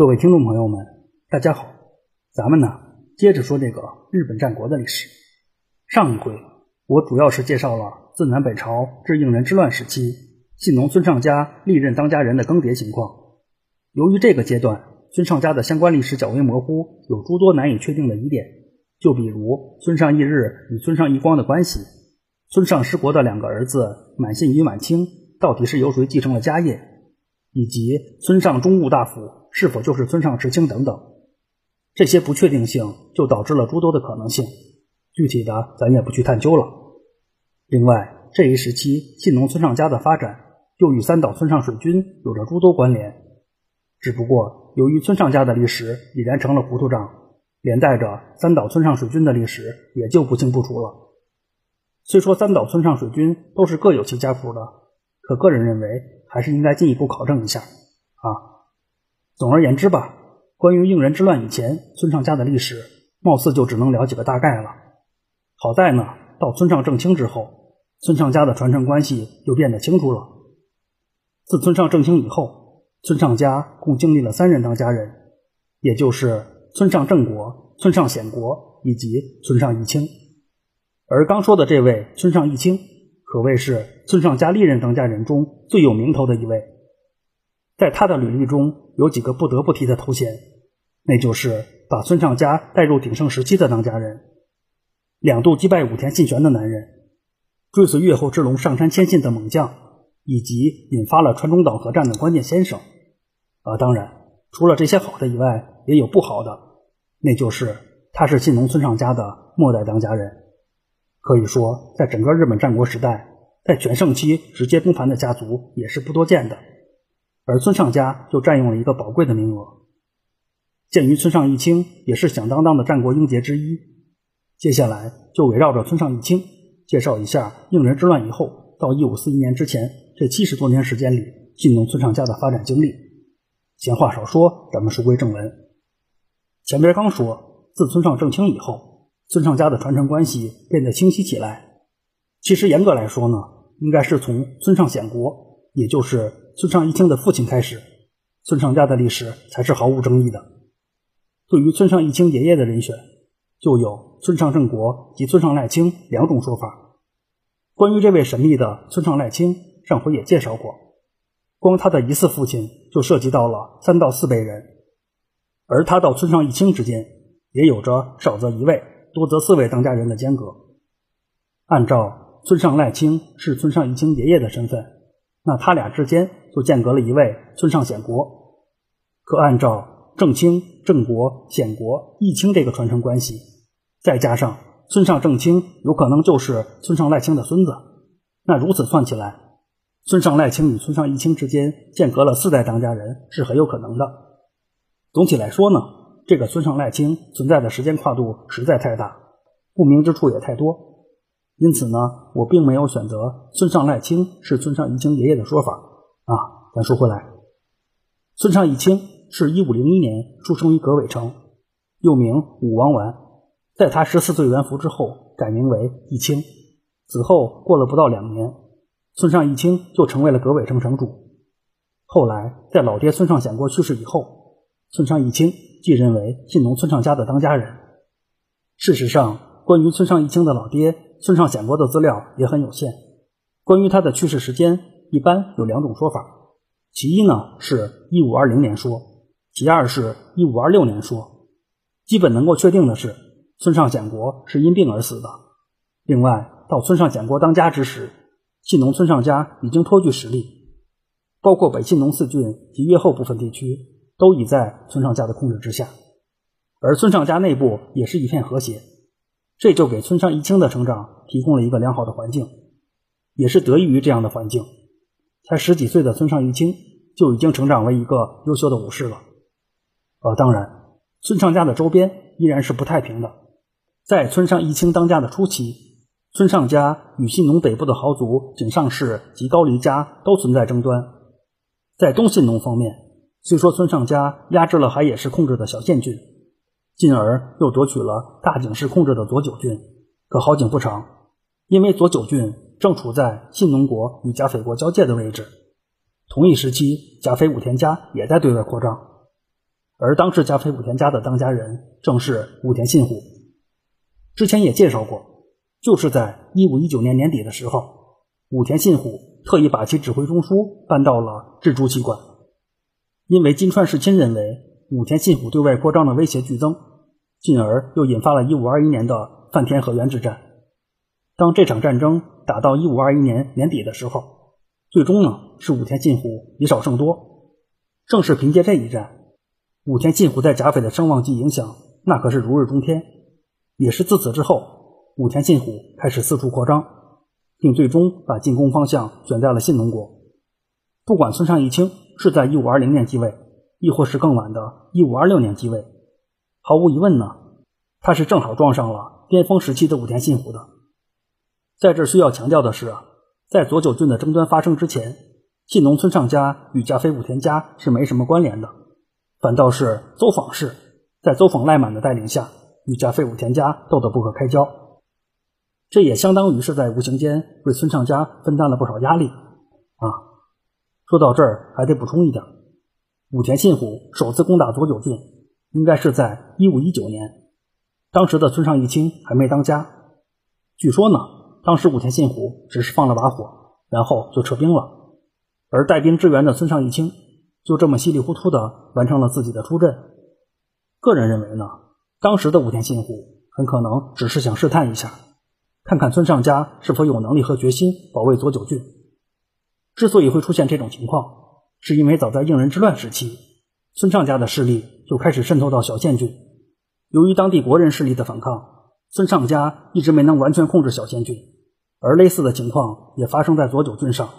各位听众朋友们，大家好，咱们呢接着说这个日本战国的历史。上一回我主要是介绍了自南北朝至应仁之乱时期信农孙尚家历任当家人的更迭情况。由于这个阶段孙尚家的相关历史较为模糊，有诸多难以确定的疑点，就比如孙尚义日与孙尚义光的关系，孙尚失国的两个儿子满信与满清到底是由谁继承了家业？以及村上中务大夫是否就是村上直清等等，这些不确定性就导致了诸多的可能性，具体的咱也不去探究了。另外，这一时期信农村上家的发展又与三岛村上水军有着诸多关联，只不过由于村上家的历史已然成了糊涂账，连带着三岛村上水军的历史也就不清不楚了。虽说三岛村上水军都是各有其家谱的，可个人认为。还是应该进一步考证一下啊。总而言之吧，关于应仁之乱以前村上家的历史，貌似就只能了解个大概了。好在呢，到村上正清之后，村上家的传承关系就变得清楚了。自村上正清以后，村上家共经历了三任当家人，也就是村上正国、村上显国以及村上义清。而刚说的这位村上义清。可谓是村上家历任当家人中最有名头的一位，在他的履历中有几个不得不提的头衔，那就是把村上家带入鼎盛时期的当家人，两度击败武田信玄的男人，追随越后之龙上山谦信的猛将，以及引发了川中岛合战的关键先生。啊，当然，除了这些好的以外，也有不好的，那就是他是信浓村上家的末代当家人。可以说，在整个日本战国时代，在全盛期直接崩盘的家族也是不多见的，而村上家就占用了一个宝贵的名额。鉴于村上义清也是响当当的战国英杰之一，接下来就围绕着村上义清介绍一下应仁之乱以后到一五四一年之前这七十多年时间里信农村上家的发展经历。闲话少说，咱们书归正文。前边刚说，自村上正清以后。村上家的传承关系变得清晰起来。其实严格来说呢，应该是从村上显国，也就是村上一清的父亲开始，村上家的历史才是毫无争议的。对于村上一清爷爷的人选，就有村上正国及村上赖清两种说法。关于这位神秘的村上赖清，上回也介绍过，光他的疑似父亲就涉及到了三到四辈人，而他到村上一清之间，也有着少则一位。多则四位当家人的间隔，按照村上赖清是村上一清爷爷的身份，那他俩之间就间隔了一位村上显国。可按照正清、正国、显国、义清这个传承关系，再加上村上正清有可能就是村上赖清的孙子，那如此算起来，村上赖清与村上义清之间间隔了四代当家人是很有可能的。总体来说呢。这个村上赖清存在的时间跨度实在太大，不明之处也太多，因此呢，我并没有选择村上赖清是村上义清爷爷的说法啊。咱说回来，村上义清是一五零一年出生于葛尾城，又名武王丸，在他十四岁元服之后改名为义清，此后过了不到两年，村上义清就成为了葛尾城城主。后来在老爹村上显国去世以后，村上义清。继任为信农村上家的当家人。事实上，关于村上义清的老爹村上显国的资料也很有限。关于他的去世时间，一般有两种说法。其一呢是一五二零年说，其二是一五二六年说。基本能够确定的是，村上显国是因病而死的。另外，到村上显国当家之时，信农村上家已经颇具实力，包括北信农四郡及越后部分地区。都已在村上家的控制之下，而村上家内部也是一片和谐，这就给村上一清的成长提供了一个良好的环境，也是得益于这样的环境，才十几岁的村上义清就已经成长为一个优秀的武士了。呃，当然，村上家的周边依然是不太平的，在村上义清当家的初期，村上家与信农北部的豪族井上氏及高梨家都存在争端，在东信农方面。虽说村上家压制了海野氏控制的小县郡，进而又夺取了大井氏控制的佐久郡，可好景不长，因为佐久郡正处在信农国与甲斐国交界的位置。同一时期，甲斐武田家也在对外扩张。而当时加菲武田家的当家人正是武田信虎。之前也介绍过，就是在一五一九年年底的时候，武田信虎特意把其指挥中枢搬到了志朱旗馆，因为金川世亲认为武田信虎对外扩张的威胁剧增，进而又引发了一五二一年的饭田河原之战。当这场战争打到一五二一年年底的时候，最终呢是武田信虎以少胜多。正是凭借这一战，武田信虎在甲斐的声望及影响那可是如日中天。也是自此之后，武田信虎开始四处扩张，并最终把进攻方向选在了信浓国。不管村上义清是在一五二零年继位，亦或是更晚的一五二六年继位，毫无疑问呢，他是正好撞上了巅峰时期的武田信虎的。在这需要强调的是啊，在佐久郡的争端发生之前，信浓村上家与加菲武田家是没什么关联的，反倒是邹访氏在邹访赖满的带领下。与加菲武田家斗得不可开交，这也相当于是在无形间为村上家分担了不少压力啊。说到这儿，还得补充一点：武田信虎首次攻打佐久郡，应该是在一五一九年，当时的村上义清还没当家。据说呢，当时武田信虎只是放了把火，然后就撤兵了，而带兵支援的村上义清就这么稀里糊涂的完成了自己的出阵。个人认为呢。当时的武田信虎很可能只是想试探一下，看看村上家是否有能力和决心保卫佐久郡。之所以会出现这种情况，是因为早在应仁之乱时期，村上家的势力就开始渗透到小县郡。由于当地国人势力的反抗，村上家一直没能完全控制小县郡，而类似的情况也发生在佐久郡上。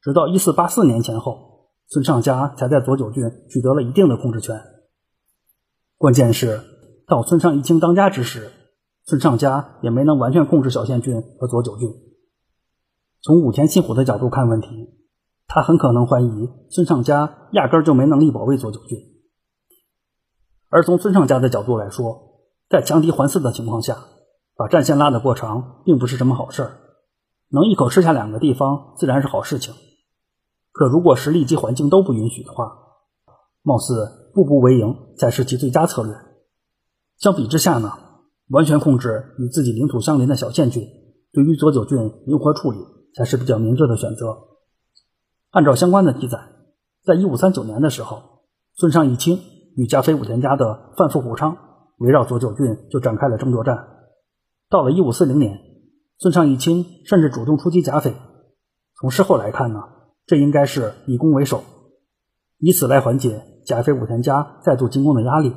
直到一四八四年前后，村上家才在佐久郡取得了一定的控制权。关键是，到村上义清当家之时，村上家也没能完全控制小县郡和佐久郡。从武田信虎的角度看问题，他很可能怀疑村上家压根就没能力保卫佐久郡。而从村上家的角度来说，在强敌环伺的情况下，把战线拉得过长，并不是什么好事儿。能一口吃下两个地方，自然是好事情。可如果实力及环境都不允许的话，貌似。步步为营才是其最佳策略。相比之下呢，完全控制与自己领土相邻的小县郡，对于佐久郡灵活处理才是比较明智的选择。按照相关的记载，在一五三九年的时候，村上义清与加菲武田家的范富虎昌围绕佐久郡就展开了争夺战。到了一五四零年，村上义清甚至主动出击甲斐。从事后来看呢，这应该是以攻为守，以此来缓解。甲斐武田家再度进攻的压力，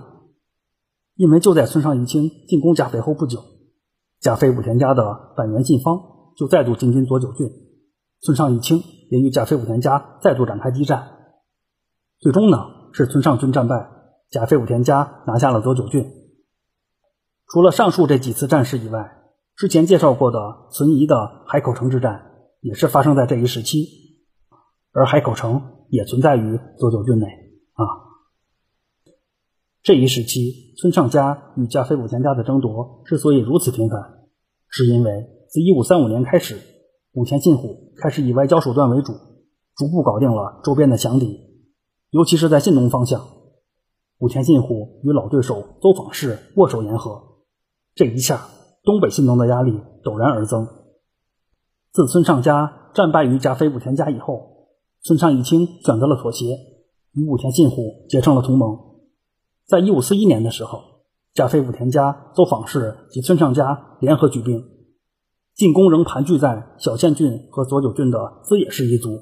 因为就在村上义清进攻甲斐后不久，甲斐武田家的板垣信方就再度进军佐久郡，村上义清也与甲斐武田家再度展开激战。最终呢，是村上军战败，甲斐武田家拿下了佐久郡。除了上述这几次战事以外，之前介绍过的存疑的海口城之战也是发生在这一时期，而海口城也存在于佐久郡内。啊，这一时期，村上家与加菲武田家的争夺之所以如此频繁，是因为自一五三五年开始，武田信虎开始以外交手段为主，逐步搞定了周边的强敌，尤其是在信浓方向，武田信虎与老对手邹访氏握手言和，这一下东北信浓的压力陡然而增。自村上家战败于加菲武田家以后，村上义清选择了妥协。与武田信虎结成了同盟。在一五四一年的时候，加菲武田家、邹访氏及村上家联合举兵进攻，仍盘踞在小县郡和佐久郡的滋野氏一族。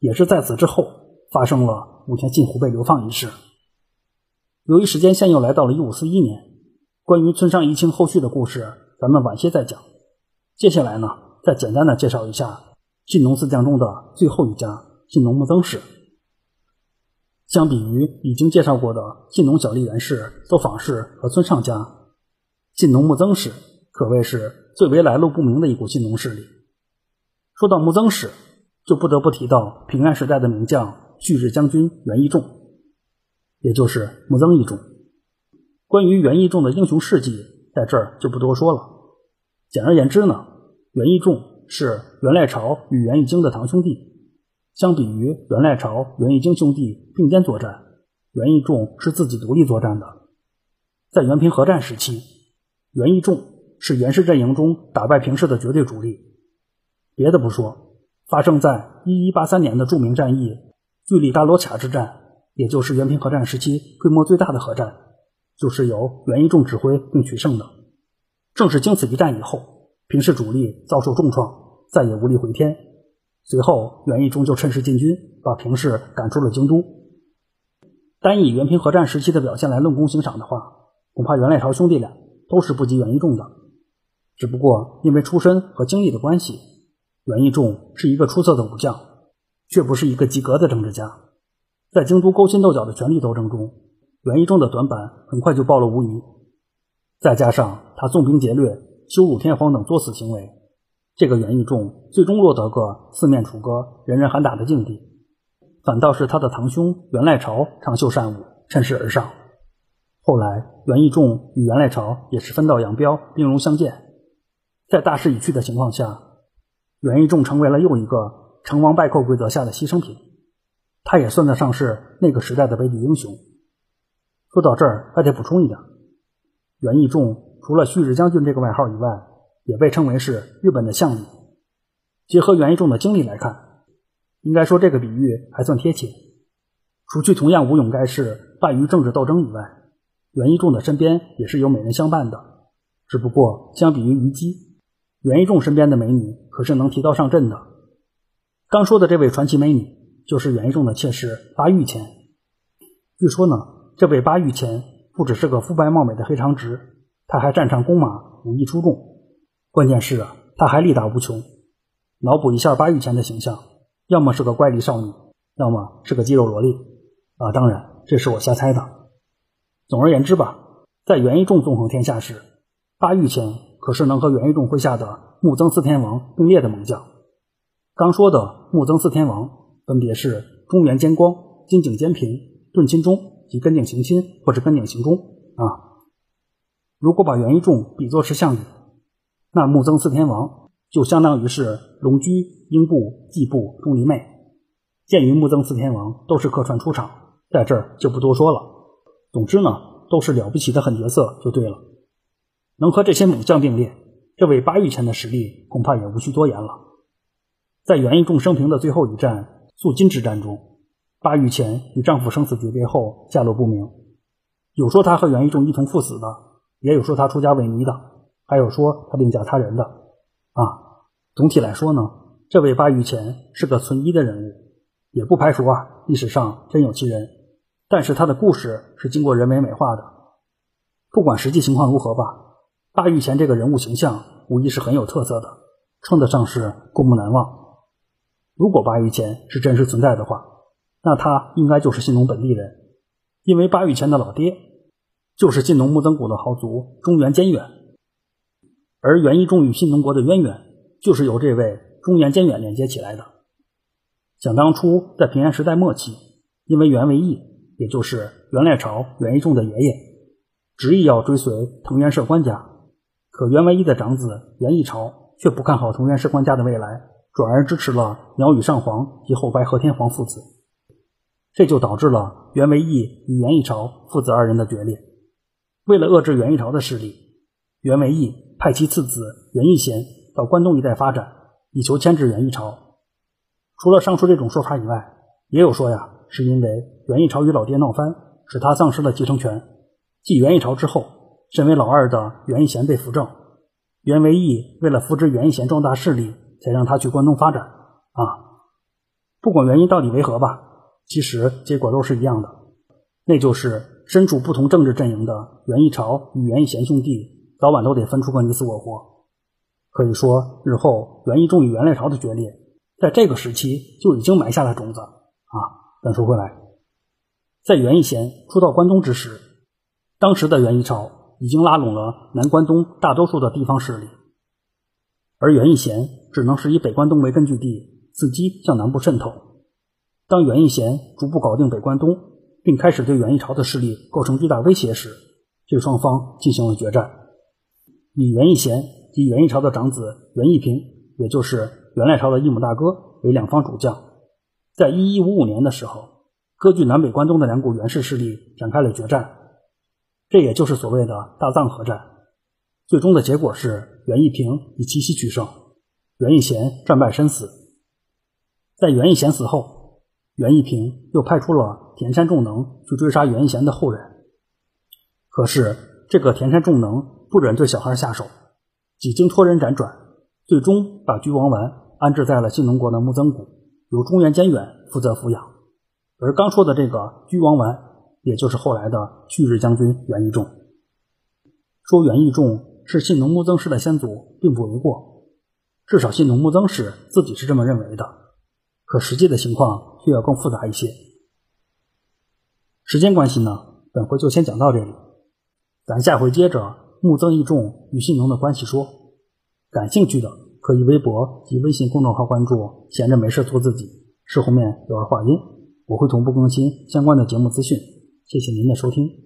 也是在此之后，发生了武田信虎被流放一事。由于时间线又来到了一五四一年，关于村上义清后续的故事，咱们晚些再讲。接下来呢，再简单的介绍一下信浓四将中的最后一家信浓木曾氏。相比于已经介绍过的信浓小笠原氏、邹访氏和村上家，信浓木曾氏可谓是最为来路不明的一股信浓势力。说到木曾氏，就不得不提到平安时代的名将旭日将军源义重，也就是木曾义重。关于袁义仲的英雄事迹，在这儿就不多说了。简而言之呢，袁义仲是袁赖朝与袁义经的堂兄弟。相比于袁赖朝、袁义经兄弟并肩作战，袁义仲是自己独立作战的。在袁平合战时期，袁义仲是袁氏阵营中打败平氏的绝对主力。别的不说，发生在一一八三年的著名战役巨力大罗卡之战，也就是袁平合战时期规模最大的合战，就是由袁义仲指挥并取胜的。正是经此一战以后，平氏主力遭受重创，再也无力回天。随后，袁义仲就趁势进军，把平氏赶出了京都。单以袁平合战时期的表现来论功行赏的话，恐怕袁赖朝兄弟俩都是不及袁义仲的。只不过因为出身和经历的关系，袁义仲是一个出色的武将，却不是一个及格的政治家。在京都勾心斗角的权力斗争中，袁义仲的短板很快就暴露无遗。再加上他纵兵劫掠、羞辱天皇等作死行为，这个袁义仲最终落得个四面楚歌、人人喊打的境地。反倒是他的堂兄袁赖朝长袖善舞，趁势而上。后来，袁义仲与袁赖朝也是分道扬镳，兵戎相见。在大势已去的情况下，袁义仲成为了又一个成王败寇规则下的牺牲品。他也算得上是那个时代的悲剧英雄。说到这儿，还得补充一点：袁义仲除了旭日将军这个外号以外，也被称为是日本的项羽。结合袁义仲的经历来看，应该说这个比喻还算贴切。除去同样无勇盖世、败于政治斗争以外，袁义仲的身边也是有美人相伴的，只不过相比于虞姬，袁义仲身边的美女可是能提刀上阵的。刚说的这位传奇美女，就是袁义仲的妾室巴玉前。据说呢，这位巴玉前不只是个肤白貌美的黑长直，她还擅长弓马，武艺出众。关键是啊，她还力大无穷。脑补一下巴玉前的形象，要么是个怪力少女，要么是个肌肉萝莉。啊，当然这是我瞎猜的。总而言之吧，在袁一仲纵横天下时，巴玉前可是能和袁一仲麾下的木曾四天王并列的猛将。刚说的木曾四天王分别是中原兼光、金井兼平、顿亲忠及根井行亲或者根井行忠啊。如果把袁一仲比作是项羽，那木曾四天王就相当于是龙驹、英布、季布、钟离昧。鉴于木曾四天王都是客串出场，在这儿就不多说了。总之呢，都是了不起的狠角色就对了。能和这些猛将并列，这位八玉前的实力恐怕也无需多言了。在袁义仲生平的最后一战肃金之战中，巴玉前与丈夫生死决别后下落不明，有说她和袁一仲一同赴死的，也有说她出家为尼的，还有说她另嫁他人的。啊，总体来说呢，这位巴玉前是个存疑的人物，也不排除啊历史上真有其人。但是他的故事是经过人为美化的，不管实际情况如何吧，巴玉前这个人物形象无疑是很有特色的，称得上是过目难忘。如果巴玉前是真实存在的话，那他应该就是信浓本地人，因为巴玉前的老爹就是信农木曾谷的豪族中原坚远，而袁义仲与信浓国的渊源就是由这位中原坚远连接起来的。想当初在平安时代末期，因为袁维义。也就是袁赖朝袁义仲的爷爷，执意要追随藤原氏官家，可袁维义的长子袁义朝却不看好藤原氏官家的未来，转而支持了鸟羽上皇及后白河天皇父子，这就导致了袁维义与袁义朝父子二人的决裂。为了遏制袁义朝的势力，袁维义派其次子袁义贤到关东一带发展，以求牵制袁义朝。除了上述这种说法以外，也有说呀。是因为袁义朝与老爹闹翻，使他丧失了继承权。继袁义朝之后，身为老二的袁义贤被扶正。袁维义为了扶植袁义贤壮大势力，才让他去关东发展。啊，不管原因到底为何吧，其实结果都是一样的，那就是身处不同政治阵营的袁义朝与袁义贤兄弟，早晚都得分出个你死我活。可以说，日后袁义仲与袁赖朝的决裂，在这个时期就已经埋下了种子。啊。但说回来，在袁义贤初到关东之时，当时的袁义朝已经拉拢了南关东大多数的地方势力，而袁义贤只能是以北关东为根据地，伺机向南部渗透。当袁义贤逐步搞定北关东，并开始对袁义朝的势力构成巨大威胁时，对双方进行了决战。以袁义贤及袁义朝的长子袁义平，也就是袁赖朝的一母大哥为两方主将。在一一五五年的时候，割据南北关东的两股袁氏势力展开了决战，这也就是所谓的大藏河战。最终的结果是袁义平以奇袭取胜，袁义贤战败身死。在袁义贤死后，袁义平又派出了田山重能去追杀袁贤的后人。可是这个田山重能不忍对小孩下手，几经托人辗转，最终把居王丸安置在了信浓国的木曾谷，由中原监远负责抚养。而刚说的这个居王丸，也就是后来的旭日将军袁义仲。说袁义仲是信浓木曾氏的先祖，并不为过，至少信浓木曾氏自己是这么认为的。可实际的情况却要更复杂一些。时间关系呢，本回就先讲到这里，咱下回接着木曾义仲与信浓的关系说。感兴趣的可以微博及微信公众号关注“闲着没事做自己”，是后面有儿化音。我会同步更新相关的节目资讯，谢谢您的收听。